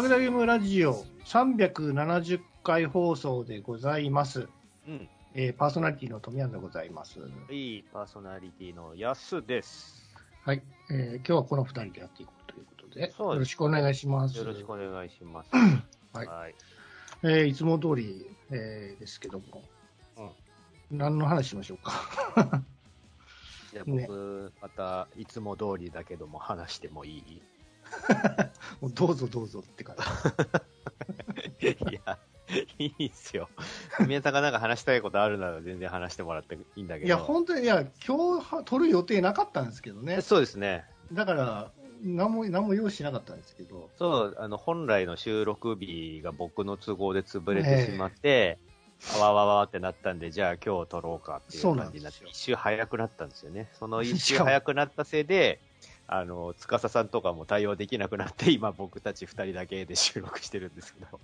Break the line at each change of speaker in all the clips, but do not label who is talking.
うたくだゲームラジオ370回放送でございます。
うん。
えーパーソナリティの富山でございます。
いいパーソナリティのやすです。
はい。えー今日はこの二人でやっていこうということで、
です
よろしくお願いします。
よろしくお願いします。
はい
はい。
えーいつも通り、えーですけども、何の話しましょうか？
じゃあ
ね
僕、また、いつも通りだけども話してもいい？
もうどうぞどうぞって感じ。
いや、いいっすよ。宮さんがなんか話したいことあるなら全然話してもらっていいんだけど。
いや、本当に、いや、今日は撮る予定なかったんですけどね。
そうですね。
だから、何も、何も用意しなかったんですけど、
そう、あの、本来の収録日が僕の都合で潰れてしまって、あわわわってなったんで、じゃあ今日撮ろうかってい
そう
感じになって、一周早くなったんですよね。その一周早くなったせいで、あの、司さんとかも対応できなくなって、今僕たち二人だけで収録してるんですけど。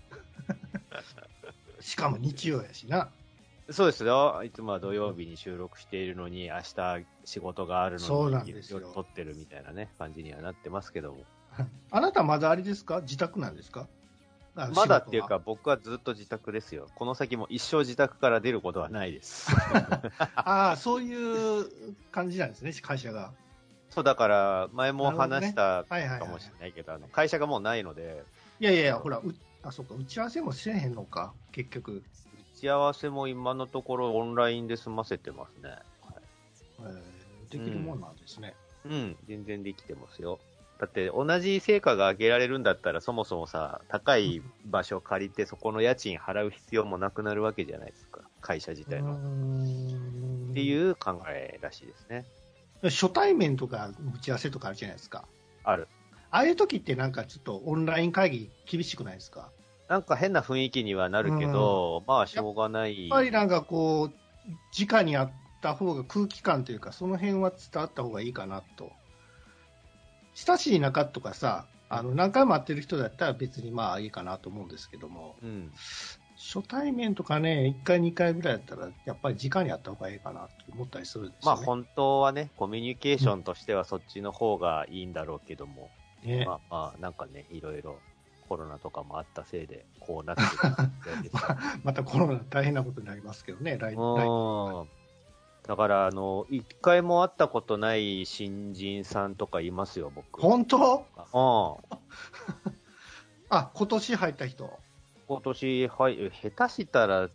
しかも日曜やしな。
そうですよ。いつもは土曜日に収録しているのに、明日仕事があるのに、夜撮ってるみたいなね、感じにはなってますけども。
あなたまだあれですか？自宅なんですか？あ
まだっていう。
仕
か、僕はずっと自宅ですよ。この先も一生自宅から出ることはないです。
ああ、そういう感じなんですね、会社が。
そう、だから、前も話した
はいはいはい
かもしれないけど、会社がもうないので、
いやいやいや、ほら、うあ、そうか、打ち合わせもせえへんのか、結局。
打ち合わせも今のところオンラインで済ませてますね。
えーできるもんなんですね。
うん、全然できてますよ。だって、同じ成果が上げられるんだったら、そもそもさ、高い場所を借りて、そこの家賃払う必要もなくなるわけじゃないですか。会社自体の。っ
ん
ていう考えらしいですね。
初対面とか打ち合わせとかあるじゃないですか。
ある。
ああいう時ってなんかちょっとオンライン会議厳しくないですか？
なんか変な雰囲気にはなるけど、まあ、しょうがない。
やっぱりなんかこう、直にあった方が空気感というか、その辺は伝わった方がいいかなと。親しい仲とかさ、あの、何回も会ってる人だったら別にまあいいかなと思うんですけども、
うん。
初対面とかね、1回2回ぐらいだったら、やっぱり直に会った方がいいかなと思ったりするんです
まあ。本当はね、コミュニケーションとしてはそっちの方がいいんだろうけども、
ね
まあまあ、なんかね、いろいろコロナとかもあったせいで、こうなってるんですよ
またコロナ大変なことになりますけどね、来来
うん。だから、あの、一回も会ったことない新人さんとかいますよ、僕。
本当？
うん。
あ、今年入った人。
今年、はい、下手したら、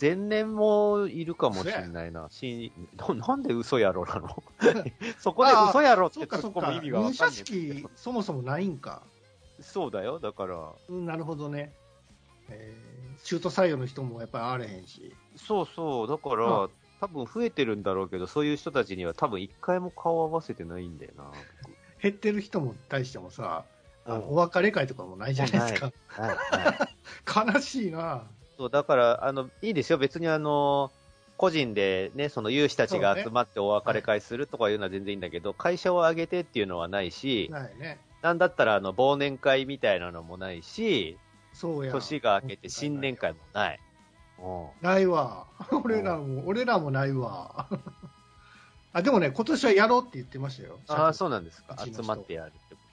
前年もいるかもしれないな。新ななんで嘘やろなの？そ こで嘘やろっ
そ
て。突っ込む意味がわ
入社
かんない。
式、そもそもないんか。
そうだよ、だから。
うん、なるほどね。えー、中途採用の人もやっぱりあれへんし。
そうそう、だから、
うん
多分増えてるんだろうけど、そういう人たちには多分一回も顔合わせてないんだよな。
減ってる人も対してもさ、お別れ会とかもないじゃないですか。
はいはい
悲しいな。
そう、だから、あの、いいですよ。別にあの、個人でね、その有志たちが集まってお別れ会するとかいうのは全然いいんだけど、会社を挙げてっていうのはないし、
ないね。
なんだったらあの、忘年会みたいなのもないし、
そうや。
年が明けて新年会もない。うん
ないわ。俺らも、俺らもないわ。あ、でもね、今年はやろうって言ってましたよ。
ああ、そうなんですか集まってやるってこ
うん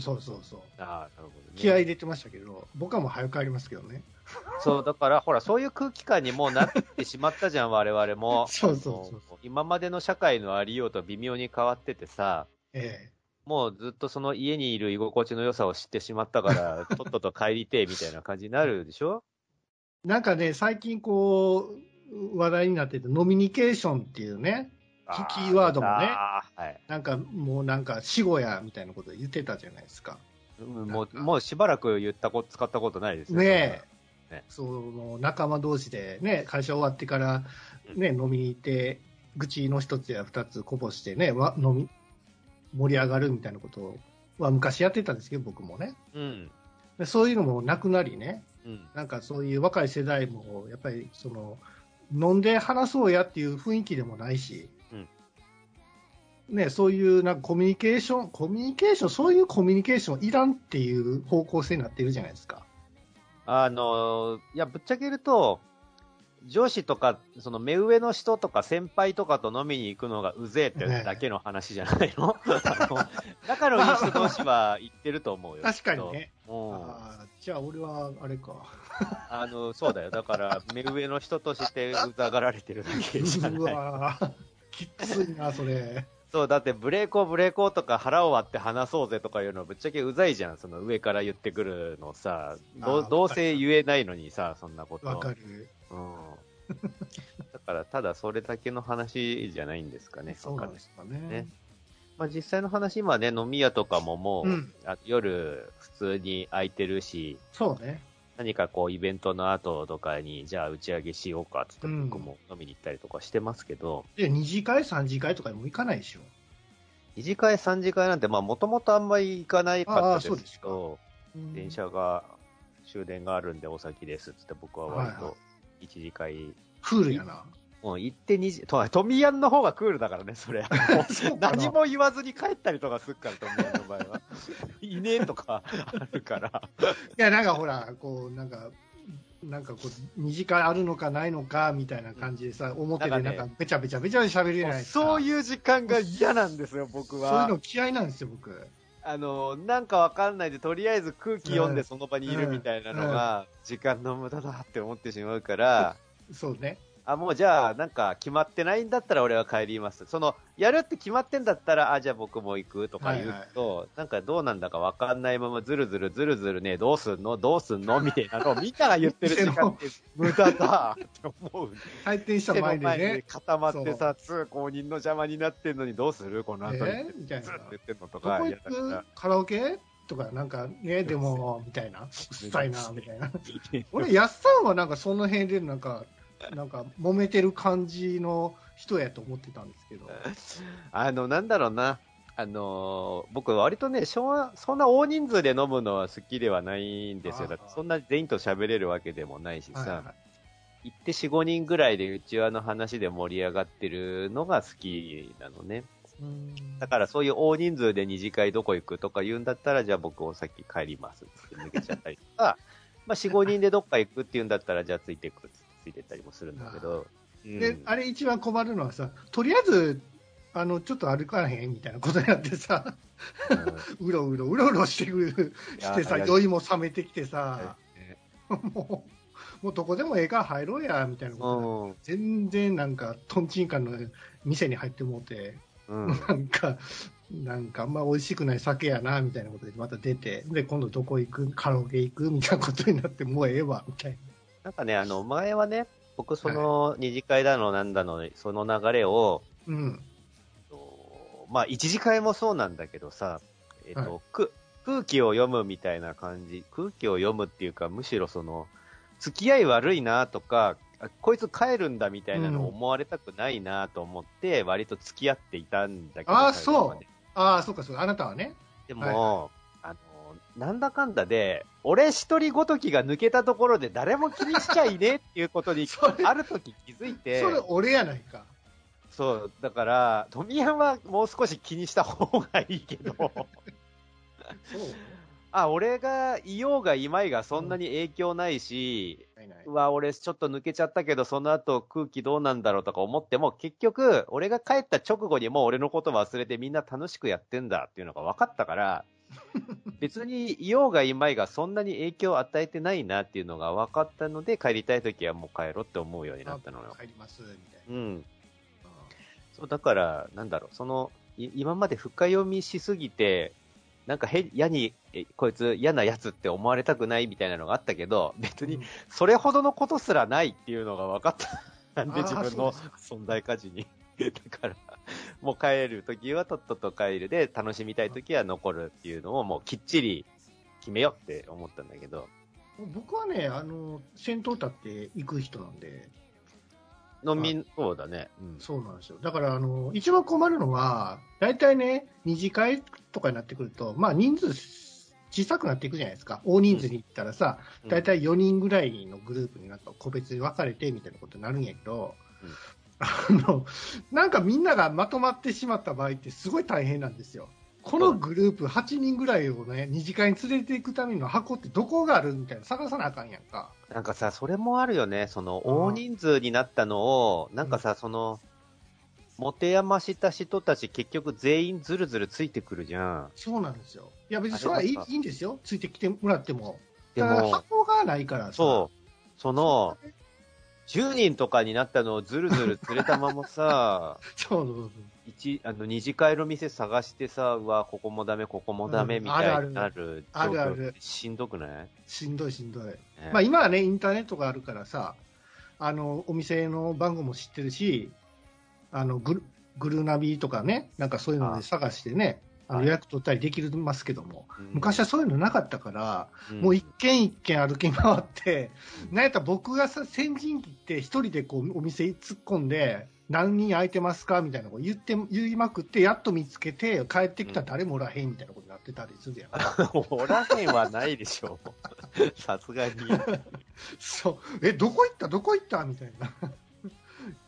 そうそうそう。
とああ、なるほどね。
気合い入れてましたけど、僕はもう早く帰りますけどね。
そう、だから、ほら、そういう空気感にもうなってしまったじゃん、我々も。
そうそうそう
今までの社会のありようと微妙に変わっててさ、
え
もうずっとその家にいる居心地の良さを知ってしまったから、とっとと帰りてえみたいな感じになるでしょ？
えなんかね、最近こう、話題になってて、ノミニケーションっていうね、キキーワードもね
はい。
なんかもうなんか死後やみたいなこと言ってたじゃないですか。
うんもう、もうしばらく言ったこと、使ったことないですよ。
ねえ。
ね
その仲間同士でね、会社終わってからね、飲みに行って、愚痴の一つや二つこぼしてね、わ飲み、盛り上がるみたいなことは昔やってたんですけど、僕もね。
うん。
でそういうのもなくなりね、
うん。
なんかそういう若い世代も、やっぱりその、飲んで話そうやっていう雰囲気でもないし、
うん
ね、そういうなんかコミュニケーション、コミュニケーション、そういうコミュニケーションいらんっていう方向性になってるじゃないですか。
あの、いや、ぶっちゃけると、上司とか、その目上の人とか先輩とかと飲みに行くのがうぜえってだけの話じゃないの？あの仲のいい人同士は言ってると思うよ。
確かにね。
うん。
じゃあ俺は、あれか。
あの、そうだよ。だから、目上の人としてうざがられてるだけじゃ
う
ない。
わーきついな、それ。
そう、だってブレーコーブレーコーとか腹を割って話そうぜとかいうのぶっちゃけうざいじゃん。その上から言ってくるのさ。どどうせ言えないのにさ、そんなこと。
わかる。
うん。だから、ただそれだけの話じゃないんですかね。
そうなんですかね。
ねまあ実際の話、今ね、飲み屋とかももう、
うん
あ夜普通に空いてるし、
そうね。
何かこうイベントの後とかに、じゃあ打ち上げしようかっつって
うん
僕も飲みに行ったりとかしてますけど、
で、二次会、三次会とかにも行かないでしょ？
二次会、三次会なんて、まあもともとあんまり行かないかったですけど、電車が終電があるんでお先ですっつって僕は割と一次会、
クールやな。
もう行って二次、と、トミヤンの方がクールだからね、それ。も何も言わずに帰ったりとかするから、トミヤンの場合は。いねえとかあるから。
いや、なんかほら、こう、なんか、なんかこう、二次会あるのかないのかみたいな感じでさ、表で
な
んんか、べちゃべちゃべちゃべちゃ喋れないですか。
そういう時間が嫌なんですよ、僕
そういう
は。
の嫌いなんですよ、僕。
あの、なんかわかんないで、とりあえず空気読んで
うん
その場にいるみたいなのが、時間の無駄だって思ってしまうから、
そうね。
あ、もうじゃあ、なんか決まってないんだったら俺は帰ります。その、やるって決まってんだったら、あ、じゃあ僕も行くとか言うと、なんかどうなんだかわかんないまま、ずるずるずるずるね、どうすんの？どうすんの？みたいなのをみんなが言ってる時間って 無駄だって思う。
回転した前
に
ね。
固まってさ、通行人の邪魔になってんのにどうする？この後に。
え？みたいな
ずっと言ってんのとか、か
カラオケ？とか、なんかね、でも、みたいな。うっさいな、みたいな。俺、やっさんはなんかその辺でなんか、なんか揉めてる感じの人やと思ってたんですけど。
あの、なんだろうな。あのー僕割とね、昭和、そんな大人数で飲むのは好きではないんですよ。
あー
だってそんな全員と喋れるわけでもないしさ、
はいはい
行って4、5人ぐらいでうちわの話で盛り上がってるのが好きなのね。だからそういう大人数で二次会どこ行くとか言うんだったら、じゃあ僕お先帰りますって抜けちゃったりとか、まあ4、5人でどっか行くって言うんだったら、じゃあついてくっつってついてったりもするんだけど。うん。
で、あれ一番困るのはさ、とりあえず、あの、ちょっと歩かへんみたいなことになってさ、う ろうろ、うろうろしてくる、してさ、酔いも冷めてきて
うん
さ、もう、もうどこでもええから入ろうや、みたいなことで全然なんか、トンチンカンの店に入ってもうて、
うん。
なんか、なんかあんま美味しくない酒やな、みたいなことでまた出て、で、今度どこ行くカラオケ行くみたいなことになって、もうええわ、みたいな。
なんかね、あの、前はね、僕その二次会だのなんだの、その流れを、
うん。
とまあ一次会もそうなんだけどさ、えっ、と、
は
く空気を読むみたいな感じ、空気を読むっていうか、むしろその、付き合い悪いなとか、あこいつ帰るんだみたいなのを思われたくないなと思って、割と付き合っていたんだけど。
あー
最後まで
ああ、そうか、そうか、あなたはね。
でも、なんだかんだで、俺一人ごときが抜けたところで誰も気にしちゃいねえっていうことに、ある時気づいて、
それ俺やないか。
そう、だから、富山はもう少し気にした方がいいけど、
そう。
あ、俺がいようがいまいがそんなに影響ないし、
ないない。う
わ、俺ちょっと抜けちゃったけど、その後空気どうなんだろうとか思っても、結局、俺が帰った直後にもう俺のこと忘れてみんな楽しくやってんだっていうのが分かったから、別にいようがいまいがそんなに影響を与えてないなっていうのが分かったので、帰りたい時はもう帰ろうって思うようになったのよ。
帰ります、みたい
うん。
な。
そう、だから、なんだろう、その、い今まで深読みしすぎて、なんか変、嫌に、えこいつ嫌なやつって思われたくないみたいなのがあったけど、別に
うん
それほどのことすらないっていうのが分かった。なんで自分の存在価値に。だから、もう帰るときはとっとと帰るで、楽しみたいときは残るっていうのをもうきっちり決めようって思ったんだけど、
僕はね、あの、先頭立って行く人なんで、
飲み、そうだね。うん。
そうなんですよ。だから、あの、一番困るのは、大体ね、二次会とかになってくると、まあ人数小さくなっていくじゃないですか。大人数に行ったらさ、
うん
大体4人ぐらいのグループになんか個別に分かれてみたいなことになるんやけど、
うん
なんかみんながまとまってしまった場合ってすごい大変なんですよ。このグループ8人ぐらいをね、二次会に連れていくための箱ってどこがあるみたいな探さなあかんやんか。
なんかさ、それもあるよね。その、大人数になったのを、なんかさ、その、持て余した人たち結局全員ずるずるついてくるじゃん。
そうなんですよ。いや別にそれはいいいいんですよ。ついてきてもらっても。
でも、
箱がないからさ。
そう。その、10人とかになったのをずるずる連れたままさ、
そうそうそう。
一、あの、二次会の店探してさ、うわ、ここもダメ、ここもダメ
うん
みたい
ある
になる状
あるある
況ってしんどくない？
しんどいしんどい。
ね
まあ今はね、インターネットがあるからさ、あの、お店の番号も知ってるし、あの、グルグルナビとかね、なんかそういうので探してね、予約取ったりできますけども、
うん。
昔はそういうのなかったから、
うん。
もう一軒一軒歩き回って、なんやったら僕がさ、先陣切って一人でこうお店に突っ込んで、何人空いてますかみたいなこと言って、言いまくって、やっと見つけて、帰ってきたら誰もおらへんみたいなことになってたりするやん。
おらへんはないでしょう。さすがに。
そう、え、どこ行った？どこ行った？みたいな。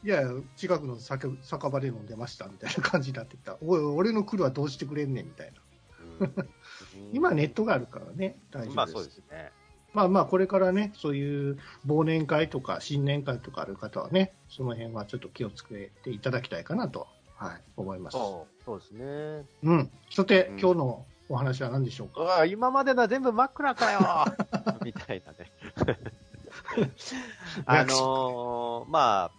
いやいや、近くの酒酒場で飲んでましたみたいな感じになってきた。おい、俺の来るはどうしてくれんねんみたいな。
うん
今ネットがあるからね、大丈夫です。
まあそうですね。
まあまあ、これからね、そういう忘年会とか新年会とかある方はね、その辺はちょっと気をつけていただきたいかなと、はい、思います。
そう、そうですね。
うん。そして、
うん
今日のお話は何でしょうか、
うわ、今までのは全部真っ暗かよ みたいなね。あのーまあ、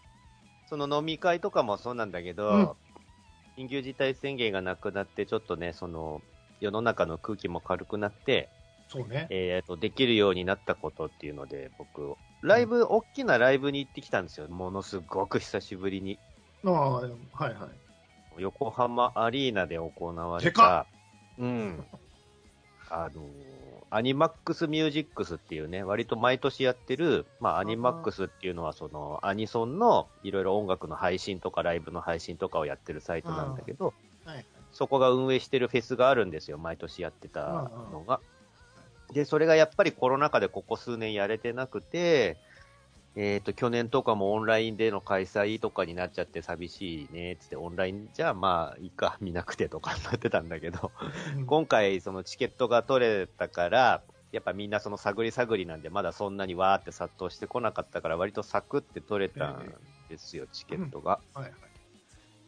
その飲み会とかもそうなんだけど、
うん
緊急事態宣言がなくなって、ちょっとね、その、世の中の空気も軽くなって、
そうね。
えっ、と、できるようになったことっていうので、僕、ライブ、大きなライブに行ってきたんですよ。ものすごく久しぶりに。
ああ、はいはい。
横浜アリーナで行われた、うん。あのーアニマックスミュージックスっていうね、割と毎年やってる、まあ、アニマックスっていうのは、その、アニソンのいろいろ音楽の配信とかライブの配信とかをやってるサイトなんだけど、
はい
そこが運営してるフェスがあるんですよ、毎年やってたのが。で、それがやっぱりコロナ禍でここ数年やれてなくて、えっ、と、去年とかもオンラインでの開催とかになっちゃって寂しいね、つって、オンラインじゃあまあいいか、見なくてとかなってたんだけど、
うん
今回そのチケットが取れたから、やっぱみんなその探り探りなんで、まだそんなにわーって殺到してこなかったから、割とサクって取れたんですよ、チケットが。
はいはい。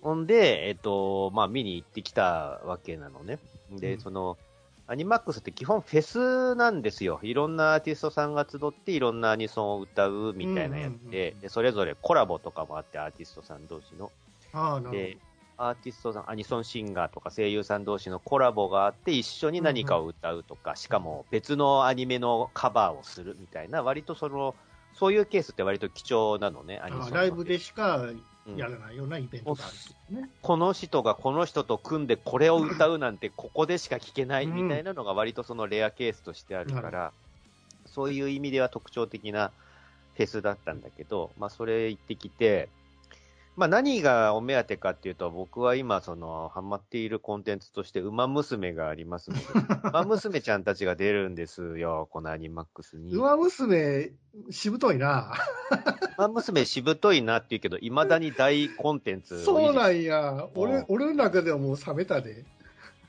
ほんで、えっと、まあ見に行ってきたわけなのね。で、
うん
その、アニマックスって基本フェスなんですよ。いろんなアーティストさんが集っていろんなアニソンを歌うみたいなやつで、でそれぞれコラボとかもあって、アーティストさん同士の。で。、アーティストさん、アニソンシンガーとか声優さん同士のコラボがあって、一緒に何かを歌うとか、しかも別のアニメのカバーをするみたいな、割とその、そういうケースって割と貴重なのね、アニソン
ライブでしか
うん
やらないようなイベントがあることね。
この人がこの人と組んでこれを歌うなんてここでしか聞けない
うん。
みたいなのが割とそのレアケースとしてあるか
な
ら、そういう意味では特徴的なフェスだったんだけど、まあそれ行ってきて、まあ何がお目当てかっていうと、僕は今そのハマっているコンテンツとして、ウマ娘がありますので、ウマ娘ちゃんたちが出るんですよ、このアニマックスに。ウ
ウマ娘、しぶといな。
マ娘しぶといなって言うけど、未だに大コンテンツ
そうなんや。
うん、
俺俺の中ではもう冷めたで。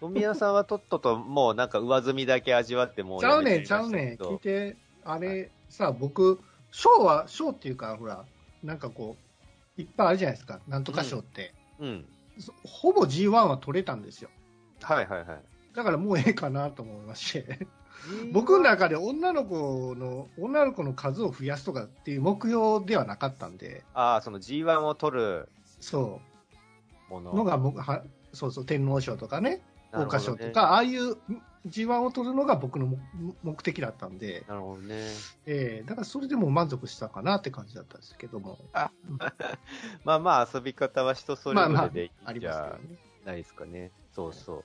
富谷さんはとっとともうなんか上積みだけ味わってもう
ちゃうねん、
ちゃ
うねん。聞いて、あれ、さ、僕、賞は、賞っていうか、ほら、なんかこう、いっぱいあるじゃないですか。なんとか賞って。
うん。
そほぼ G1 は取れたんですよ。
はいはいはい。
だからもうええかなと思いまして。僕の中で女の子の、女の子の数を増やすとかっていう目標ではなかったんで、
ああ、その G1 を取る
そう。
もの。
のがもは、そうそう、天皇賞とかね、桜花賞とか、ああいう G1 を取るのが僕の目目的だったんで、
なるほどね。
えーだからそれでも満足したかなって感じだったんですけども、
まあまあ遊び方は人それぞれでい
あり
いんじゃ。ないですかね。そうそう。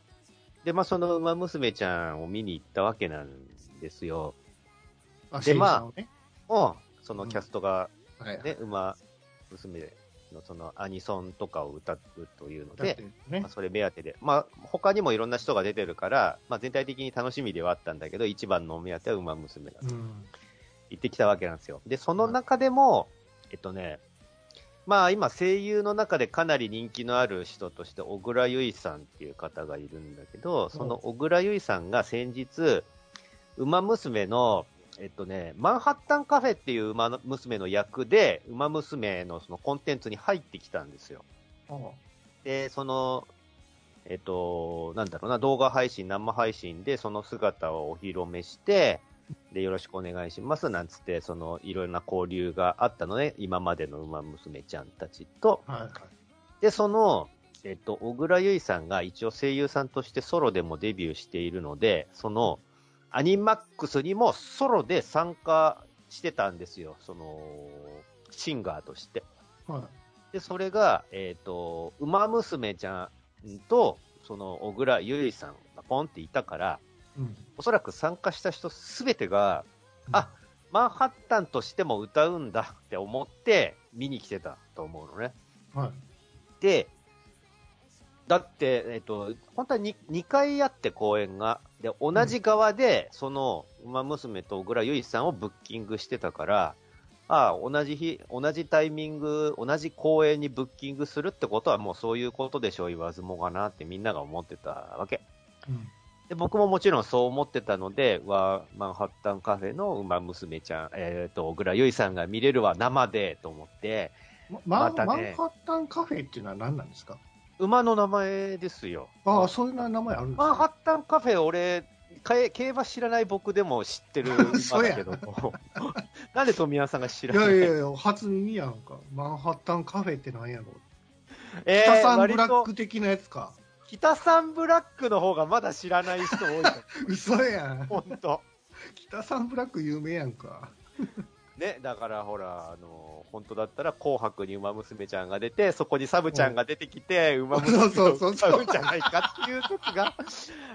で、まあその馬娘ちゃんを見に行ったわけなんですよ。
あ
でまあうん。そのキャストが
はいはい
ね、馬娘のそのアニソンとかを歌うというので
ね。
まあ、それ目当てで、まあ、他にもいろんな人が出てるから、まあ、全体的に楽しみではあったんだけど、一番のお目当ては馬娘だと。
うん。
行ってきたわけなんですよ。で、その中でも、えっとね、まあ今声優の中でかなり人気のある人として小倉優衣さんっていう方がいるんだけど、その小倉優衣さんが先日、馬娘のえっとね、マンハッタンカフェっていう馬娘の役で、馬娘のそのコンテンツに入ってきたんですよ。で、その、えっと、なんだろうな、動画配信、生配信でその姿をお披露目して、で、よろしくお願いします、なんつって、その、いろいろな交流があったのね、今までの馬娘ちゃんたちと。はいはい、で、その、えっと、小倉優衣さんが一応声優さんとしてソロでもデビューしているので、その、アニマックスにもソロで参加してたんですよ、その、シンガーとして。はい。で、それが、えっ、ー、と、馬娘ちゃんと、その、小倉優衣さんがポンっていたから、うん、おそらく参加した人すべてが、うん、あ、マンハッタンとしても歌うんだって思って見に来てたと思うのね。はい。で、だって、えっ、と、本当は 2, 2回あって公演が、で、同じ側で、その、馬娘と小倉優衣さんをブッキングしてたから、ああ、同じ日、同じタイミング、同じ公演にブッキングするってことはもうそういうことでしょう、言わずもがなってみんなが思ってたわけ。うん、で僕ももちろんそう思ってたので、は、マンハッタンカフェの馬娘ちゃん、えっ、ー、と、小倉優衣さんが見れるわ、生で、と思って、
ま、またね、マンハッタンカフェっていうのは何なんですか？
馬の名前ですよ。
ああ、そういう名前あるんです
か？マンハッタンカフェ、俺、競馬知らない僕でも知ってる馬だけども。なんで富谷さんが知らない？
いやいやいや、初耳やんか。マンハッタンカフェってなんやろ？えー、北サンブラック的なやつか。
北サンブラックの方がまだ知らない人多い
嘘やん。
ほんと。
北サンブラック有名やんか。
ね、だからほら、あの、本当だったら紅白に馬娘ちゃんが出て、そこにサブちゃんが出てきて、馬娘を歌うんじゃないかっていう時が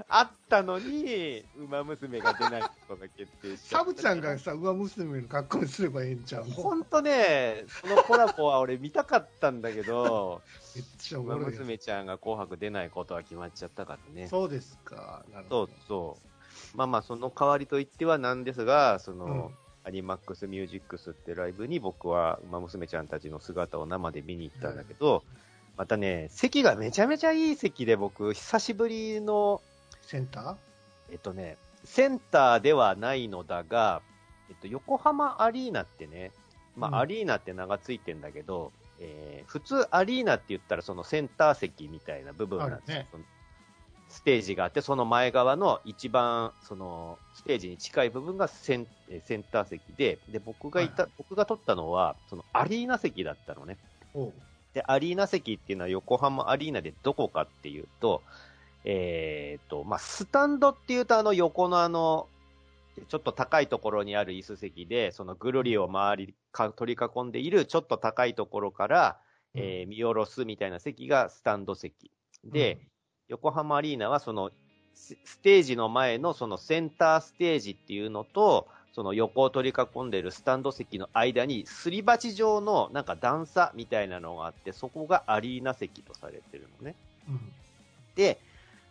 あったのに、馬娘が出ないことが決定し
た。サブちゃんがさ、馬娘の格好にすればええんちゃう？
本当ね、そのコラボは俺見たかったんだけど、めっちゃ馬娘ちゃんが紅白出ないことは決まっちゃったからね。
そうですか。
そうそう。まあまあ、その代わりといってはなんですが、その、うんアニマックスミュージックスってライブに僕は馬娘ちゃんたちの姿を生で見に行ったんだけど、またね、席がめちゃめちゃいい席で僕、久しぶりの、
センター？
えっとね、センターではないのだが、えっと、横浜アリーナってね、まあ、うん、アリーナって名がついてんだけど、えー、普通アリーナって言ったらそのセンター席みたいな部分なんですよ。ね、ステージがあって、その前側の一番、その、ステージに近い部分がセンセンター席で、で、僕がいた、はい、僕が撮ったのは、そのアリーナ席だったのね。で、アリーナ席っていうのは横浜アリーナでどこかっていうと、えっ、ー、と、まあ、スタンドっていうとあの横のあの、ちょっと高いところにある椅子席で、そのぐるりを周りか取り囲んでいるちょっと高いところから、うん、えー、見下ろすみたいな席がスタンド席。で、うん横浜アリーナはそのステージの前のそのセンターステージっていうのと、その横を取り囲んでいるスタンド席の間にすり鉢状のなんか段差みたいなのがあって、そこがアリーナ席とされてるのね。うん、で、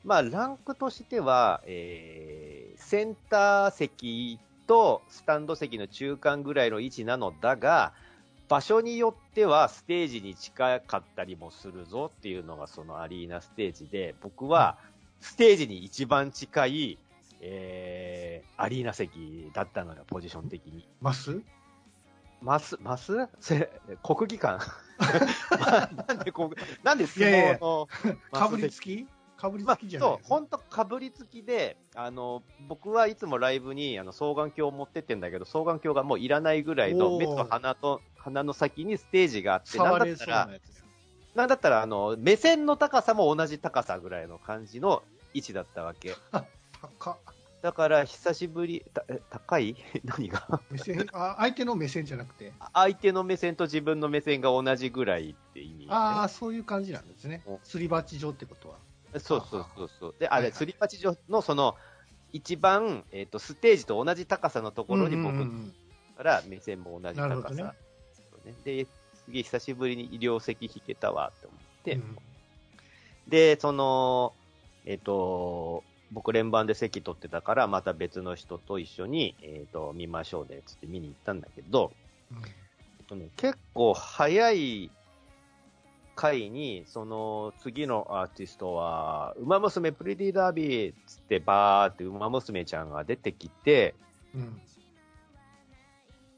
まあランクとしては、えー、センター席とスタンド席の中間ぐらいの位置なのだが、場所によってはステージに近かったりもするぞっていうのがそのアリーナステージで、僕はステージに一番近い、えー、アリーナ席だったのよ、ポジション的に。
マス？
マス、マス？国技館？なんでこなんで相撲の
かぶりつき？かぶりつきじゃない、まあ、そう、
本当かぶりつきで、あの、僕はいつもライブにあの双眼鏡を持ってってんだけど、双眼鏡がもういらないぐらいの目と鼻と、鼻の先にステージがあって、なんだったら、なんだったら、あの、目線の高さも同じ高さぐらいの感じの位置だったわけ。高だから、久しぶり、た高い？何が？
目線？あ相手の目線じゃなくて？
相手の目線と自分の目線が同じぐらいって意味、ね、
ああ、そういう感じなんですね。すり鉢状ってことは。
そうそうそうそう。で、あれ、すり鉢状のその、一番、えっ、ー、と、ステージと同じ高さのところに僕から目線も同じ高さ。ね、で、すげえ久しぶりに医療席引けたわって思って、うん、で、その、えっ、ー、と、僕連番で席取ってたから、また別の人と一緒に、えっ、ー、と、見ましょうで、つって見に行ったんだけど、うん、結構早い回に、その次のアーティストは、ウマ娘プリティダービーつってバーってウマ娘ちゃんが出てきて、うん、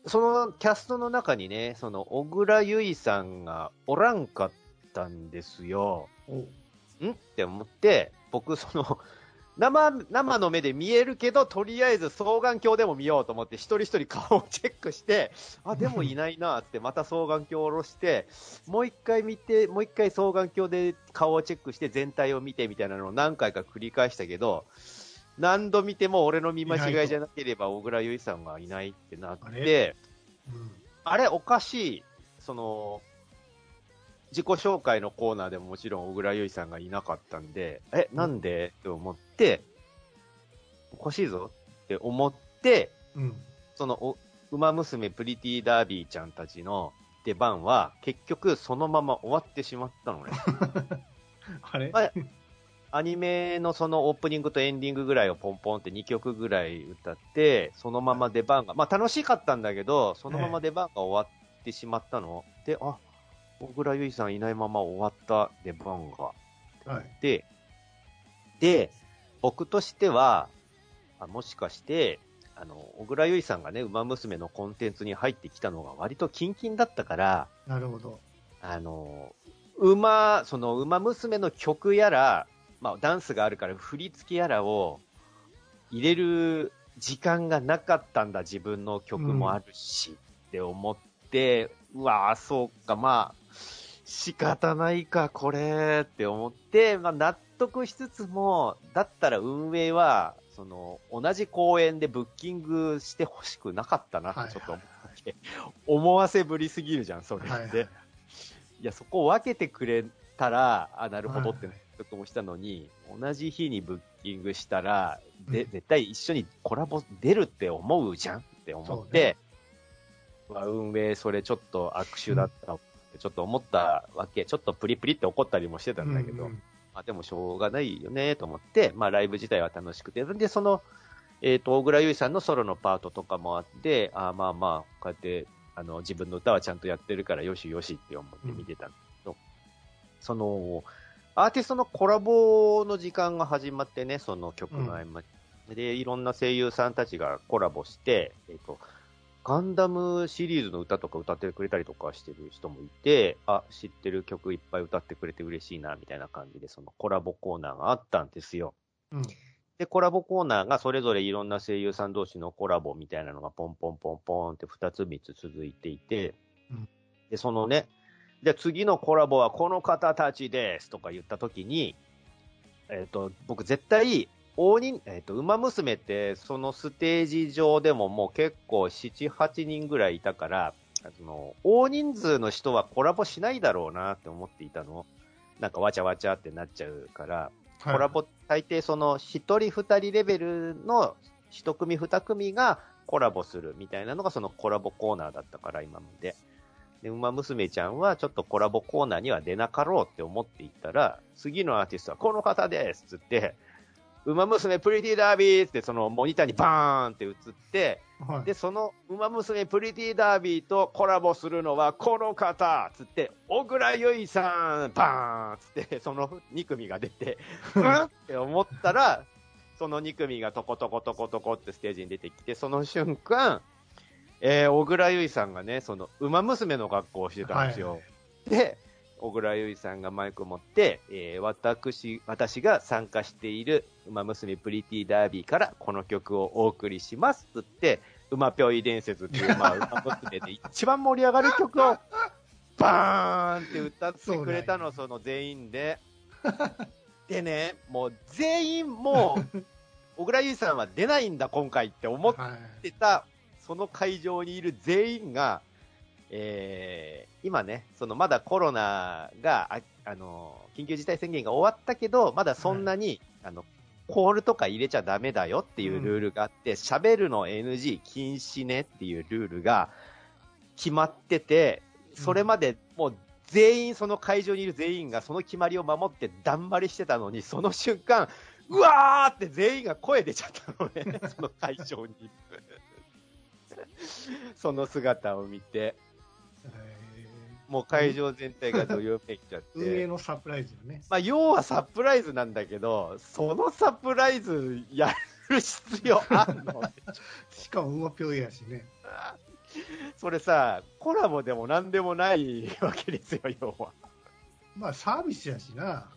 そのキャストの中にね、その小倉優衣さんがおらんかったんですよ。ん？って思って、僕、その、生、生の目で見えるけど、とりあえず双眼鏡でも見ようと思って、一人一人顔をチェックして、あ、でもいないなって、また双眼鏡を下ろして、もう一回見て、もう一回双眼鏡で顔をチェックして、全体を見てみたいなのを何回か繰り返したけど、何度見ても俺の見間違いじゃなければ、小倉優衣さんがいないってなっ
あ
て
れ、
あ
うん
れおかしい。その、自己紹介のコーナーでももちろん小倉優衣さんがいなかったんで、え、なんで？って思って、おかしいぞって思って、
うん。
その、お、馬娘プリティダービーちゃんたちの出番は、結局そのまま終わってしまったのね。
あれ、
まあアニメのそのオープニングとエンディングぐらいをポンポンって2曲ぐらい歌って、そのまま出番が、まあ楽しかったんだけど、そのまま出番が終わってしまったの。で、あ、小倉優衣さんいないまま終わった出番が。
はい。
で、で、僕としては、あもしかして、あの、小倉優衣さんがね、馬娘のコンテンツに入ってきたのが割とキンキンだったから、
なるほど。
あの、馬、その馬娘の曲やら、まあダンスがあるから振り付けやらを入れる時間がなかったんだ、自分の曲もあるし、って思って、うわぁ、そうか、まあ、仕方ないか、これ、って思って、まあ納得しつつも、だったら運営は、その、同じ公演でブッキングしてほしくなかったなちょっと思って、思わせぶりすぎるじゃん、それって。
はいはい。
いや、そこを分けてくれたら、あ、なるほどって
はい
納得もしたのに、同じ日にブッキングしたら、で、
うん。
絶対一緒にコラボ出るって思うじゃんって思って、うわ運営それちょっと握手だったってちょっと思ったわけ、ちょっとプリプリって怒ったりもしてたんだけど、
うん。うん
まあでもしょうがないよねと思って、まあライブ自体は楽しくて、で、その、えっ、と、小倉優衣さんのソロのパートとかもあって、あーまあまあ、こうやって、あの、自分の歌はちゃんとやってるからよしよしって思って見てたんだけど、その、アーティストのコラボの時間が始まってね、その曲の合間に、で、いろんな声優さんたちがコラボして、えっ、と、ガンダムシリーズの歌とか歌ってくれたりとかしてる人もいて、あ、知ってる曲いっぱい歌ってくれて嬉しいな、みたいな感じで、そのコラボコーナーがあったんですよ。
うん。
で、コラボコーナーがそれぞれいろんな声優さん同士のコラボみたいなのがポンポンポンポンって2つ3つ続いていて、
うん
で、そのね、じゃあ次のコラボはこの方たちですとか言ったときに、えっ、と、僕絶対、大人、えっ、と、馬娘ってそのステージ上でももう結構7、8人ぐらいいたから、その、大人数の人はコラボしないだろうなって思っていたの。なんかわちゃわちゃってなっちゃうから、コラボ、大抵その一人二人レベルの一組二組がコラボするみたいなのがそのコラボコーナーだったから今まで。で、馬娘ちゃんはちょっとコラボコーナーには出なかろうって思っていったら、次のアーティストはこの方ですっつって、馬娘プリティダービーってそのモニターにバーンって映って、
はい、
で、その、馬娘プリティダービーとコラボするのはこの方つって、小倉優衣さんバーンつって、その2組が出て、うんって思ったら、その2組がトコトコトコトコってステージに出てきて、その瞬間、えー、小倉優衣さんがね、その、馬娘の格好をしてたんですよ。で、小倉優衣さんがマイクを持って、えー、私、私が参加している馬娘プリティダービーからこの曲をお送りしますって言って、馬ぴょい伝説っていう、まあ、馬娘で一番盛り上がる曲を、バーンって歌ってくれたの、その全員で。でね、もう全員もう、小倉優衣さんは出ないんだ、今回って思っ
はい
てた、その会場にいる全員が、えー、今ね、そのまだコロナが、ああの、緊急事態宣言が終わったけど、まだそんなに、あの、コールとか入れちゃダメだよっていうルールがあって、喋、るの NG 禁止ねっていうルールが決まってて、それまでもう全員、その会場にいる全員がその決まりを守ってだんまりしてたのに、その瞬間、うわーって全員が声出ちゃったのね、その会場に。その姿を見て、
え
もう会場全体がどよめいちゃっ
ー運営
て。
のサプライズよね。
まあ、要はサプライズなんだけど、そのサプライズやる必要あんの？
しかも馬ぴょいやしね。
それさ、コラボでもなんでもないわけですよ、要は。
まあ、サービスやしな。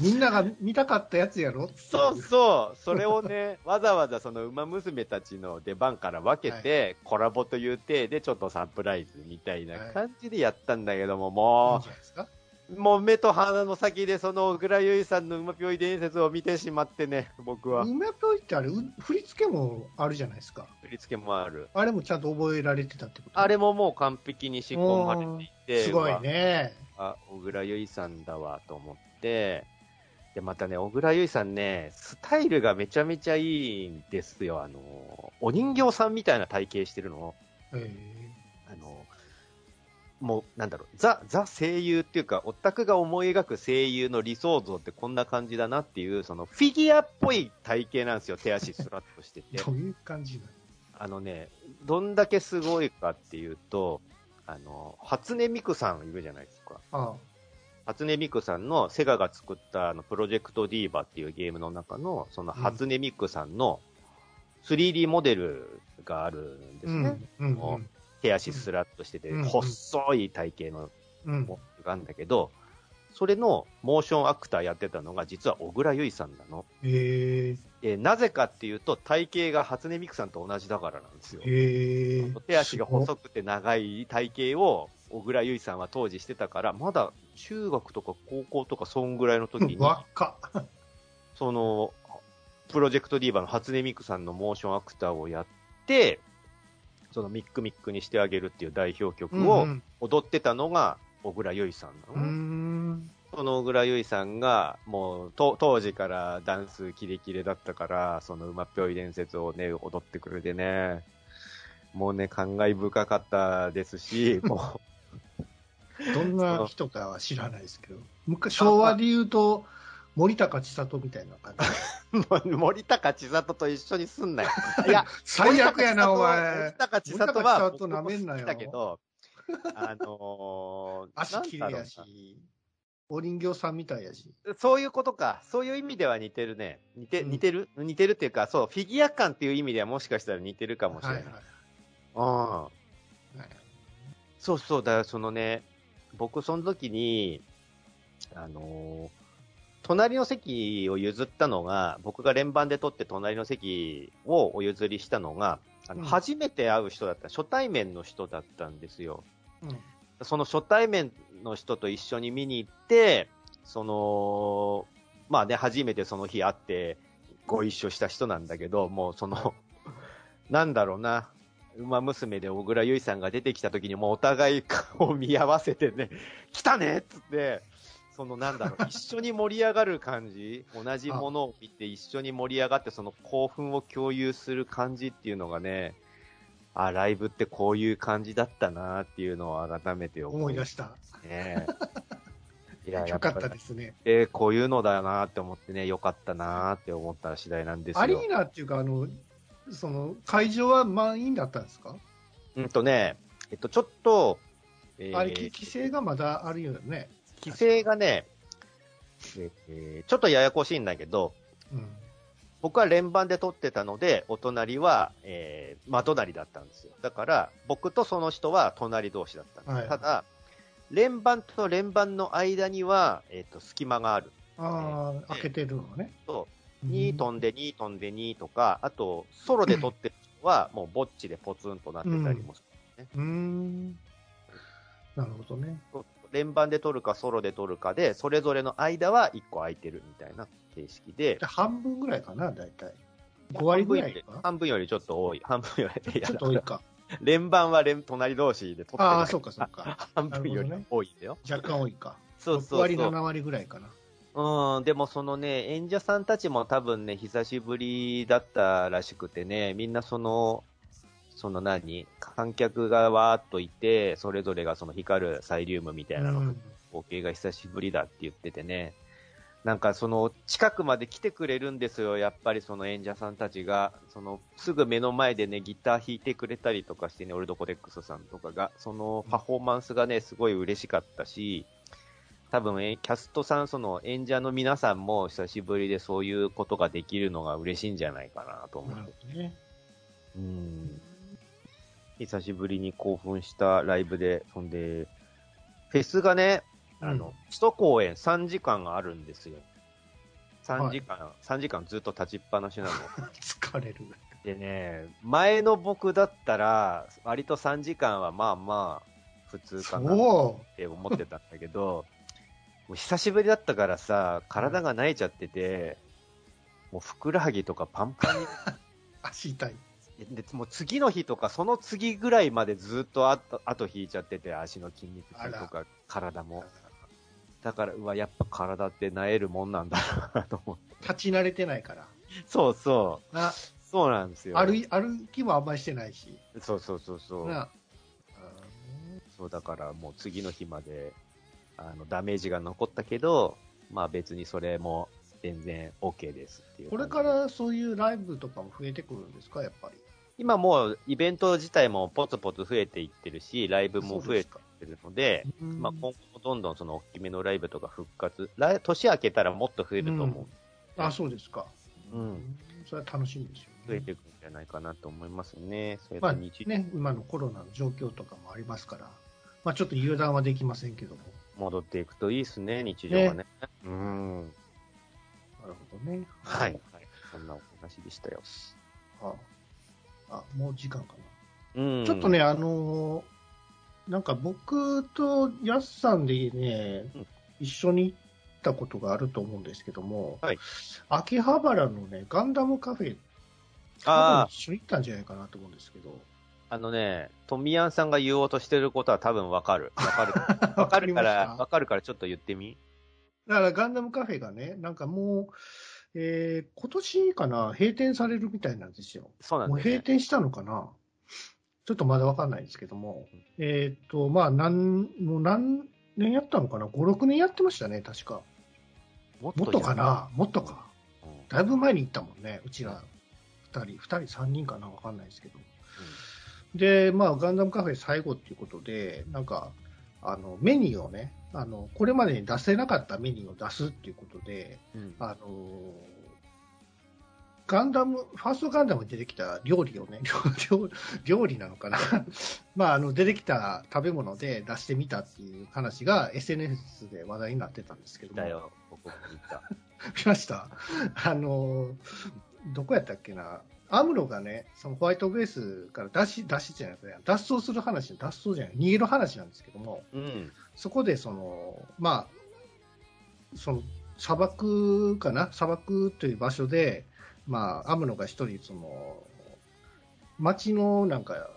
みんなが見たかったやつやろ？
そうそう、それをね、わざわざその馬娘たちの出番から分けて、コラボという体でちょっとサプライズみたいな感じでやったんだけども、もう、もう目と鼻の先でその小倉優衣さんの馬ぴょい伝説を見てしまってね、僕は。
今ぴょいってあれ、う振り付けもあるじゃないですか。
振り付けもある。
あれもちゃんと覚えられてたってこと？
あれももう完璧に仕込まれていて、
すごいね。
あ、小倉優衣さんだわと思って、で、またね、小倉優衣さんね、スタイルがめちゃめちゃいいんですよ。あの、お人形さんみたいな体型してるの。
え
あの、もう、なんだろう、ザ、ザ声優っていうか、オタクが思い描く声優の理想像ってこんな感じだなっていう、そのフィギュアっぽい体型なんですよ。手足スラッとしてて
ー。どういう感じなの？
あのね、どんだけすごいかっていうと、あの、初音ミクさんいるじゃないですか。
あ
初音ミクさんのセガが作ったあのプロジェクトディーバっていうゲームの中の、その初音ミクさんの 3D モデルがあるんですね。
うんうん
もう手足スラッとしてて、
うん
細い体型の
うん。
モデルがあるんだけど、それのモーションアクターやってたのが実は小倉優衣さんなの。
え
でなぜかっていうと体型が初音ミクさんと同じだからなんですよ。手足が細くて長い体型を小倉優衣さんは当時してたから、まだ中学とか高校とかそんぐらいの時に。その、プロジェクトディーバの初音ミクさんのモーションアクターをやって、そのミックミックにしてあげるっていう代表曲を
うん
踊ってたのが小倉優衣さん
う
なの。
ん。
その小倉優衣さんが、もうと当時からダンスキレキレだったから、その馬っぴょい伝説をね、踊ってくれてね、もうね、感慨深かったですし、も
どんな人かは知らないですけど、昔昭和で言うと、森高千里みたいな感じ。
森高千里と一緒にすんなよ。いや、
最悪やな、お
森
前。
高千里
森
は、
高千里舐めんなよ
だけど、あのー、
足綺麗やし、お人形さんみたいやし。
そういうことか。そういう意味では似てるね。似て、
うん
似てる？似てるっていうか、そう、フィギュア感っていう意味ではもしかしたら似てるかもしれない。
はいはい
うん。
はい
そうそう、だからそのね、僕その時に、あのー隣の席を譲ったのが、僕が連番で取って隣の席をお譲りしたのが、あの
うん。
初めて会う人だった、初対面の人だったんですよ。
うん。
その初対面の人と一緒に見に行って、その、まあね、初めてその日会ってご一緒した人なんだけど、もうその、なんだろうな、馬娘で小倉優衣さんが出てきた時にもうお互い顔を見合わせてね、来たねっつって、そのなんだろう、一緒に盛り上がる感じ、同じものを見て一緒に盛り上がって、その興奮を共有する感じっていうのがね、あ、ライブってこういう感じだったなっていうのを改めて
思い出した。
ね。いや、や
よかったですね。
えーこういうのだなって思ってね、よかったなって思った次第なんですよ。
アリーナっていうか、あの、その、会場は満員だったんですか、
うんとね、えっと、ちょっと、えー
あれ、き規制がまだあるよね。
規制がね、えーちょっとややこしいんだけど、
うん。
僕は連番で撮ってたので、お隣は、えー、真隣だったんですよ。だから、僕とその人は隣同士だったんです。
はい
ただ、連番と連番の間には、えっ、と、隙間がある。
ああ、開けてるのね。
と、
うん
2飛んで2飛んで2とか、あと、ソロで撮ってる人は、もうぼっちでポツンとなってたりもする。
うーん。なるほどね。
連番で撮るかソロで撮るかで、それぞれの間は1個空いてるみたいな形式で
じゃ、あ半分ぐらいかな、大体。5割ぐらいか
半分よりちょっと多い。半分より、
ちょっと多いか。
連番は連隣同士で撮ってる
ああ、そうか、そうか。
半分より多いんだよ。
若干多いか。
そうそう
6割、
そう。
7割ぐらいかな。
うん、でもそのね、演者さんたちも多分ね、久しぶりだったらしくてね、みんなその、その何観客がわーっといて、それぞれがその光るサイリウムみたいなの
うん。
光景が久しぶりだって言っててね、なんかその近くまで来てくれるんですよ、やっぱりその演者さんたちが、そのすぐ目の前でね、ギター弾いてくれたりとかしてね、オルドコデックスさんとかが、そのパフォーマンスがね、すごい嬉しかったし、多分えキャストさん、その演者の皆さんも久しぶりでそういうことができるのが嬉しいんじゃないかなと思
な
って。
るほどね。
うん。久しぶりに興奮したライブで、そんで、フェスがね、あの、
うん
首都公演3時間あるんですよ。3時間、3時間ずっと立ちっぱなしなの。
疲れる。
でね、前の僕だったら、割と3時間はまあまあ、普通かなっ
そ
て思ってたんだけど、もう久しぶりだったからさ、体が慣れちゃってて、もうふくらはぎとかパンパンに
う。足痛い。
で、もう次の日とか、その次ぐらいまでずっと後後引いちゃってて、足の筋肉痛とか、体も。だから、うわ、やっぱ体ってなえるもんなんだなと思って。
立ち慣れてないから。
そうそう。
な
そうなんですよ。
歩い歩きもあんまりしてないし。
そうそうそうそう。
な
そう、だからもう次の日まで、あの、ダメージが残ったけど、まあ別にそれも全然 OK ですっていう。
これからそういうライブとかも増えてくるんですか、やっぱり。
今もうイベント自体もポツポツ増えていってるし、ライブも増えているので、
うん
まあ、今後もどんどんその大きめのライブとか復活、来年明けたらもっと増えると思
あ、そうですか。
う。うん。
それは楽しみですよ、ね。
増えていくんじゃないかなと思いますね。それ
まあ
と日、
ね、今のコロナの状況とかもありますから、まあちょっと油断はできませんけども。
戻っていくといいですね、日常がね。うん。
なるほどね。
はい。はい。そんなお話でしたよ。
ああ、もう時間かな。
うん。
ちょっとね、あのーなんか僕とヤスさんでね、
うん
一緒に行ったことがあると思うんですけども、
はい
秋葉原のね、ガンダムカフェ、
あ
一緒に行ったんじゃないかなと思うんですけど、
あのね、トミヤンさんが言おうとしてることは多分わかる。わかる。わ
わ
かるから、
だ
わかるからちょっと言ってみ。
からガンダムカフェがね、なんかもう、えー今年かな、閉店されるみたいなんですよ。もう
そうなんだよ、ね。
閉店したのかな？ちょっとまだわかんないですけども、えっ、と、まあ、なん、もう何年やったのかな ?5、6年やってましたね、確か。
も
もっとかな？もっとか。
うん
だいぶ前に行ったもんね、うちら2人、2人、3人かな？わかんないですけど。で、まあ、ガンダムカフェ最後っていうことで、なんか、あの、メニューをね、あの、これまでに出せなかったメニューを出すっていうことで、
うん
あのガンダム、ファーストガンダムに出てきた料理をね、料 料料理なのかな まあ、あの、出てきた食べ物で出してみたっていう話が SNS で話題になってたんですけども。
だよ、僕も見た。
見ましたあの、どこやったっけなアムロがね、そのホワイトベースから脱し、脱しじゃないですか、脱走する話、脱走じゃない、逃げる話なんですけども、
うん。
そこでその、まあ、その砂漠かな、砂漠という場所で、まあ、アムロが一人、その、町のなんか、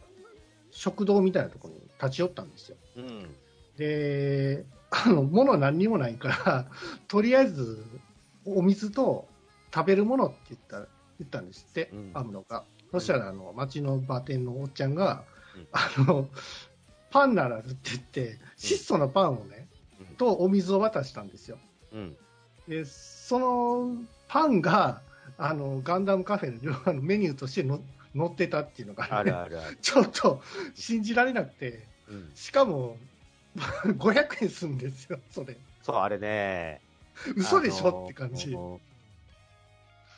食堂みたいなところに立ち寄ったんですよ。
うん。
で、あの、物は何にもないから、とりあえず、お水と食べるものって言った、言ったんですって、
うん
アムロが。そしたら、あの、町のバーテンのおっちゃんが、
うん
あの、パンならずって言って、質素なパンをね、
うん
とお水を渡したんですよ。
うん。
で、そのパンが、あの、ガンダムカフェのあのメニューとしての載ってたっていうのが、
あるあるある。
ちょっと信じられなくて、
うん。
しかも、500円するんですよ、それ。
そう、あれね。
嘘でしょ、って感じ。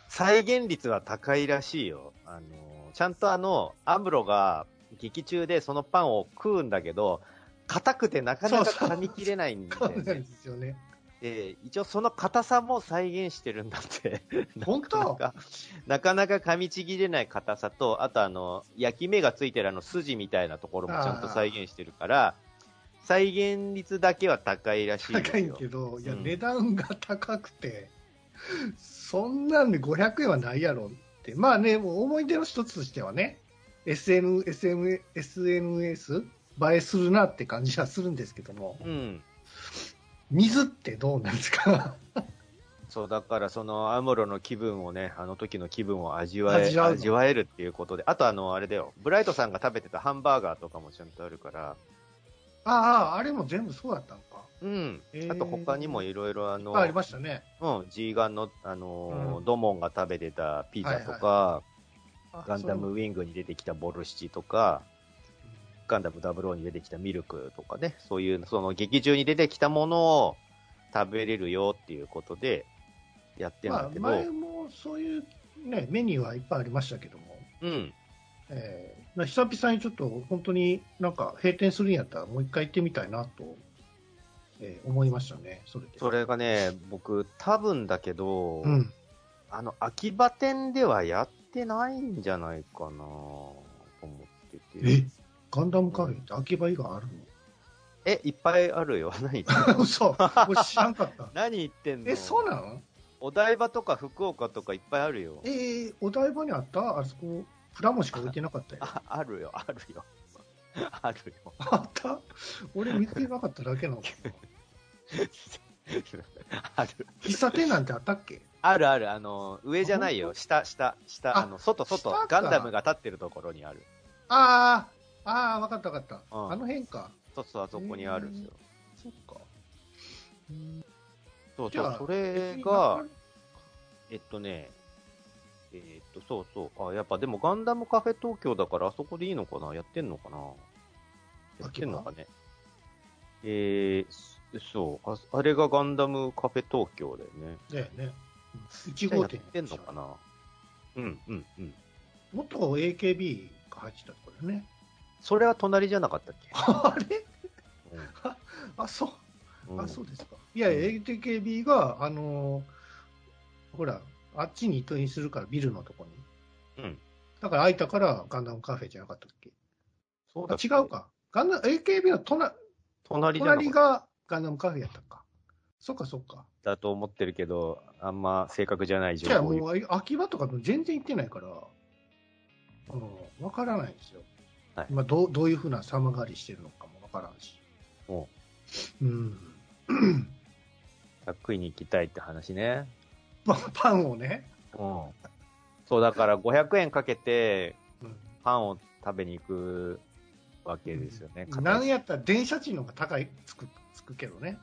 再現率は高いらしいよ。あの、ちゃんとあの、アムロが劇中でそのパンを食うんだけど、硬くてなかなか
そうそう
噛み切れないんだよ
そうなんで
ね。
すよね。
で、一応その硬さも再現してるんだって。
本当？
なかなか噛みちぎれない硬さと、あとあの、焼き目がついてるあの筋みたいなところもちゃんと再現してるから、再現率だけは高いらしい。
高いけど、いや、
うん
値段が高くて、そんなんで500円はないやろって。まあね、もう思い出の一つとしてはね、SN、SM、SNS 映えするなって感じはするんですけども、
うん。
水ってどうなんですか？
そう、だからそのアムロの気分をね、あの時の気分を味わえ、
味わ
えるっていうことで、あとあの、あれだよ、ブライトさんが食べてたハンバーガーとかもちゃんとあるから、
ああ、あれも全部そうだったのか。
うん。あと他にもいろいろあの、
あありましたね。
うん、G ガンの、あのー
うん
ドモンが食べてたピザとか、
はあ
ガンダムウィングに出てきたボルシチとか、ガンダム00に出てきたミルクとかね、そういう、その劇中に出てきたものを食べれるよっていうことでやってん
まあ、
だけど、
前もそういう、ね、メニューはいっぱいありましたけども、
うん。
えー、久々にちょっと本当になんか閉店するんやったらもう一回行ってみたいなと、えー、思いましたね、それで。
それがね、僕、多分だけど、
うん。
あの、秋葉店ではやってないんじゃないかなと思ってて。
え？ガンダムカフェって秋葉以外ある
え、いっぱいあるよ。何言ってんの？
の 嘘俺知らんかった。
何言ってんの？
え、そうなの
お台場とか福岡とかいっぱいあるよ
え。ー、お台場にあった？あそこ、プラモしか置いてなかったよ。
あ、あるよ、あるよ。あるよ。
あった？俺見てなかっただけなの？
ある。
喫茶店なんてあったっけ？
あるある、あの、上じゃないよ。下、下、下、
あ
あの、外、外ガンダムが立ってるところにある。
ああ、ああ、わかったわかった。
うん
あの辺か。
そうそう、あそこにあるんですよ。
そっか。うん
そう
じゃあ、
そうそれが、えっとね、えっと、そうそう。あ、やっぱでもガンダムカフェ東京だからあそこでいいのかな？やってんのかな？やってんのかね？えー、そうあ。あれがガンダムカフェ東京だよね。
だよね。1
じゃあやっ
号店。
てんのかな？うん、うん、うん。
元 AKB が入ってたところだよね。
それは隣じゃなかったっけ？
あれ？あ、そう。
うん
あ、そうですか。いや、
うん
AKB が、あのーほら、あっちに移転するから、ビルのとこに。
うん。
だから空いたからガンダムカフェじゃなかったっけ？あ
そうだっけ
違う。か。ガンダム、AKB の隣
隣
隣がガンダムカフェやったか。そっかそっか。
だと思ってるけど、あんま正確じゃない情
じゃあもう、秋葉とかも全然行ってないから、うん、わからないんですよ。
はい
まあ、どうどういうふうな様変わりしてるのかもわからんし。
お
うん。
食いに行きたいって話ね。
まあ、パンをね、
うん。そう、だから500円かけて
うん
パンを食べに行くわけですよね。
なんやったら電車賃の方が高いつくつくけどね、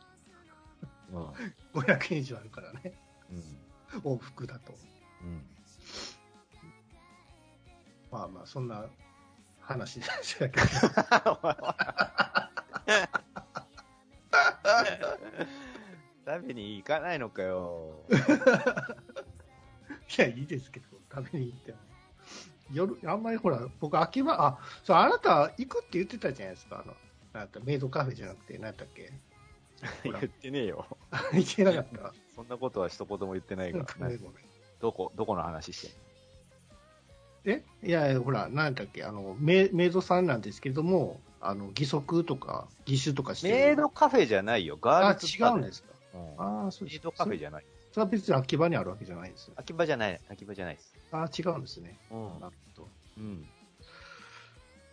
うん。
500円以上あるからね、
うん。
往復だと。
うん。
まあまあ、そんな話でしたけど、
食べに行かないのかよ。
いや、いいですけど、食べに行っても。夜、あんまりほら、僕、秋葉、あ、そう、あなた行くって言ってたじゃないですか、あの、なんかメイドカフェじゃなくて、何やったっけ
言ってねえよ。
言ってなかった。
そんなことは一言も言ってないから。どこ、どこの話してんの？
え？いやほら、なんだっけ、あの、メメイドさんなんですけども、あの、義足とか、義手とかしてる。
メイドカフェじゃないよ。ガ
あ、
ールズ
違うんですか。
うん
ああ、そうです
メイドカフェじゃない。
それは別に秋葉にあるわけじゃないです。
秋葉じゃない。秋葉じゃないです。
ああ、違うんですね。
うん
なるほど。
うん。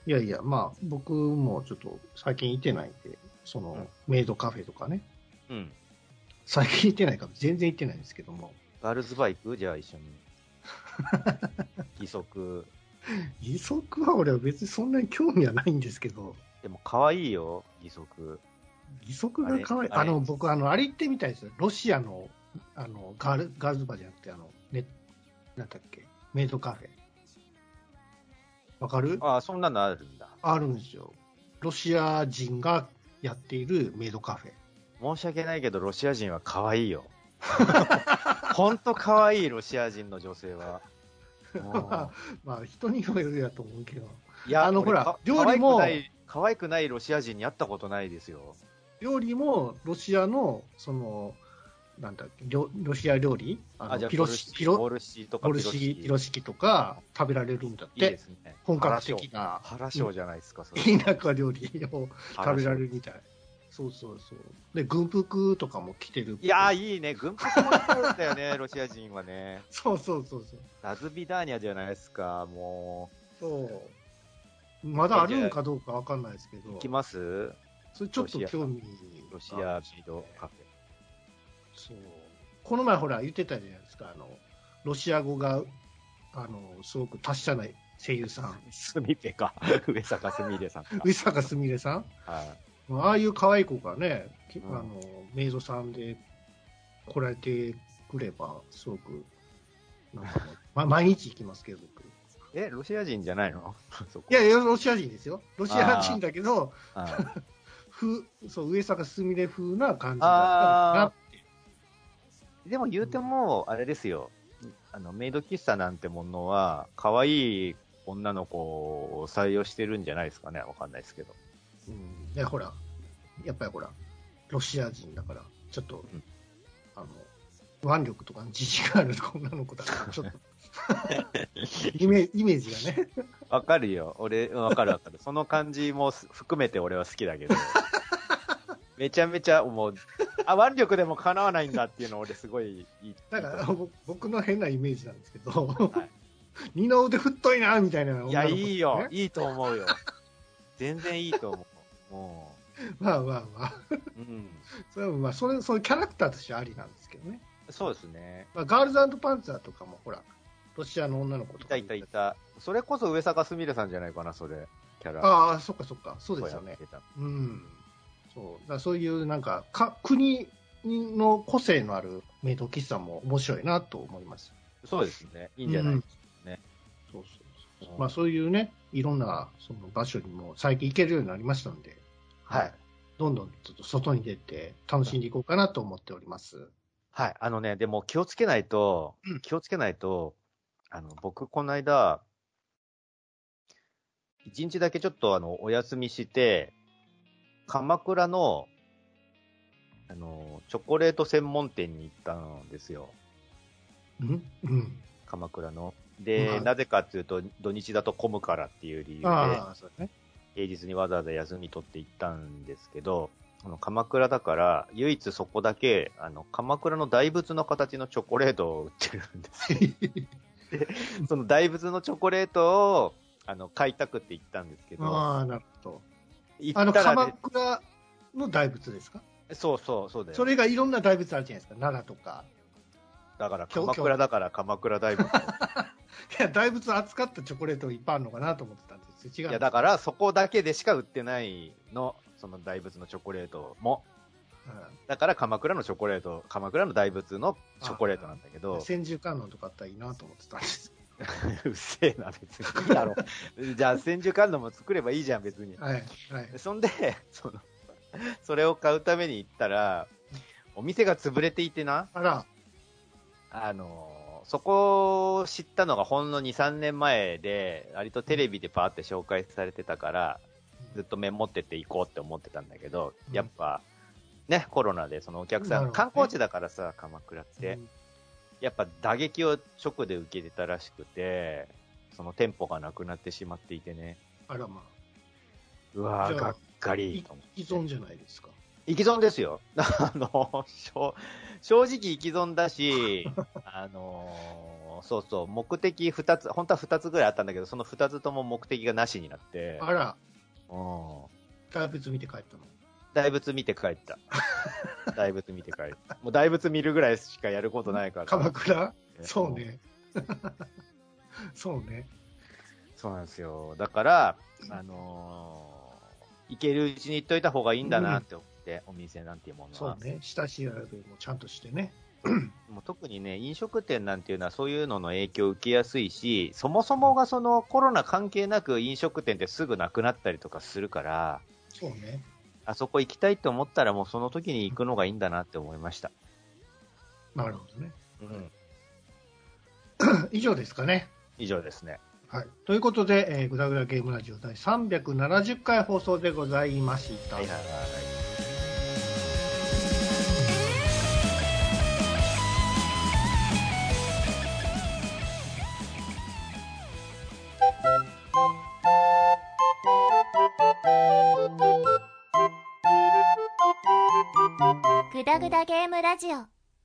いやいや、まあ、僕もちょっと最近行ってないんで、その、メイドカフェとかね、
うん。
最近行ってないから全然行ってないんですけども、
ガールズバイクじゃあ一緒に。義足。
義足は俺は別にそんなに興味はないんですけど、
でも可愛いよ、義足。
義足が可愛い。
あ
の、僕、あの、あれ行ってみたいですよ。ロシアの、あの、ガール、ガールズバーじゃなくて、あの、ね、なんだっけ、メイドカフェ。わかる？
ああ、そんなのあるんだ。
あるんですよ。ロシア人がやっているメイドカフェ。
申し訳ないけど、ロシア人は可愛いよ。ほんと可愛い、ロシア人の女性は。
まあ、人にもよるやと思うけど、
いや、
あのほら料理も
可愛くない、可愛くないロシア人に会ったことないですよ。
料理もロシアの、その、なんだっけ、ロロシア料理？あのピロシ、ピロ、
ボルシとか
ボルシ、ピロシキとか食べられるんだって
いいで、すね。
本格的な
原章じゃないですか、それ。
田舎料理を食べられるみたい。そうそうそう。で、軍服とかも着てる。
いやー、いいね。軍服も着てるんだよね、ロシア人はね。
そうそうそうそう。
ラズビダーニャじゃないですか、も
そう。まだあるんかどうかわかんないですけ
う。
ど
行き、ます？
それちょっと興味
ロシアビードカフ
そう。この前ほら言ってたじゃないですか、あの、ロシア語が、あの、すごく達者な声優さん。
ェ。スミペか。上坂すみれさんか。
上坂すみれさん？
はい。
ああいう可愛い子がね、あの、メイドさんで来られてくれば、すごく、なんかね、ま、毎日行きますけど、僕。
え、ロシア人じゃないの？
いやいや、ロシア人ですよ。ロシア人だけど、
はい
風、そう、上坂すみれ風な感じだったらな
でも言うても、あれですよ。あの、メイド喫茶なんてものは、可愛い女の子を採用してるんじゃないですかね。わかんないですけど。
うん。で、ほら、やっぱりほら、ロシア人だから、ちょっと、
うん
あの、腕力とかの自信がある女の子だから、ちょっと、イメイメージがね。
わかるよ。俺、うんわかるわかる。その感じもす含めて俺は好きだけど。めちゃめちゃもう、あ、腕力でも叶わないんだっていうの俺すごいいい。
だから、ぼ僕の変なイメージなんですけど、
はい
二の腕太いな、みたいな、
いや、いいよ
ね。
いいと思うよ。全然いいと思う。も
まあまあまあ。
う。うん。
それはまあ、それ、そういうキャラクターとしてはありなんですけどね。
そうですね。
まあ、ガールズパンツァーとかも、ほら、ロシアの女の子とか。
いたいたいた。それこそ上坂すみれさんじゃないかな、それ。キャラ。
ああ、そっかそっか。そうですよねうん。そう。だそういう、なんか、か、国の個性のあるメイド喫茶も面白いなと思います。
そうですね。いいんじゃないですかね。
そうそうそう。
うん
まあ、そういうね、いろんな、その場所にも最近行けるようになりましたんで、
はい。
どんどんちょっと外に出て楽しんでいこうかなと思っております。
はい。あのね、でも気をつけないと、
うん
気をつけないと、あの、僕、この間、一日だけちょっとあの、お休みして、鎌倉の、あの、チョコレート専門店に行ったんですよ。
うん？うん。
鎌倉の。で、
はい
なぜかっていうと、土日だと混むからっていう理由で、
ね。
平日にわざわざ休み取って行ったんですけど、あの鎌倉だから、唯一そこだけ、あの、鎌倉の大仏の形のチョコレートを売ってるんですよ。その大仏のチョコレートを、あの、買いたくって行ったんですけど、
ああ、なるほど。
行
あの、鎌
ったらね、
倉の大仏ですか？
そうそう、そうだよ。
それがいろんな大仏あるじゃないですか。奈良とか。
だから、
京
鎌倉だから鎌倉大仏。
いや、大仏扱ったチョコレートいっぱいあるのかなと思ってたんですよ。違う。
いや、だから、そこだけでしか売ってないの、その大仏のチョコレートも。だから、鎌倉のチョコレート、鎌倉の大仏のチョコレートなんだけ
うん
ど、
千手観音とかあったらいいなと思ってたんです。
うっせえな、別に。いいだろ。じゃあ、千手観音も作ればいいじゃん、別に。
はい。はい。
そんで、その、それを買うために行ったら、お店が潰れていてな、
あら、
あのーそこを知ったのがほんの2、3年前で、割とテレビでパーって紹介されてたから、ずっとメモってて行こうって思ってたんだけど、
うん
やっぱ、ね、コロナでそのお客さん、観光地だからさ、鎌倉って、
うん
やっぱ打撃を直で受けてたらしくて、その店舗がなくなってしまっていてね、
あらまあ、
うわー、
じゃあ
がっかり
い
と思っ
存じゃないですか。
生き損ですよ。あの、正正直生き損だし、あの、そうそう、目的二つ、本当は二つぐらいあったんだけど、その二つとも目的がなしになって、
あら、
うん。
大仏見て帰ったの。
大仏見て帰った。大仏見て帰った。もう大仏見るぐらいしかやることないから。
鎌倉？
ね
そう。ね。そうね。
そうなんですよ。だから、あのー行けるうちに行っといた方がいいんだなって思って、お店なんていうものは。
そうね。下調べもちゃんとしてね。
もう特にね、飲食店なんていうのはそういうのの影響を受けやすいし、そもそもがそのコロナ関係なく飲食店ってすぐなくなったりとかするから、
そうね。
あそこ行きたいと思ったらもうその時に行くのがいいんだなって思いました。
なるほどね。
うん。
以上ですかね。
以上ですね。
はい。ということで、えー、ぐだぐだゲームラジオ第370回放送でございました。
はいはいはい。
グダグダゲームラジオ。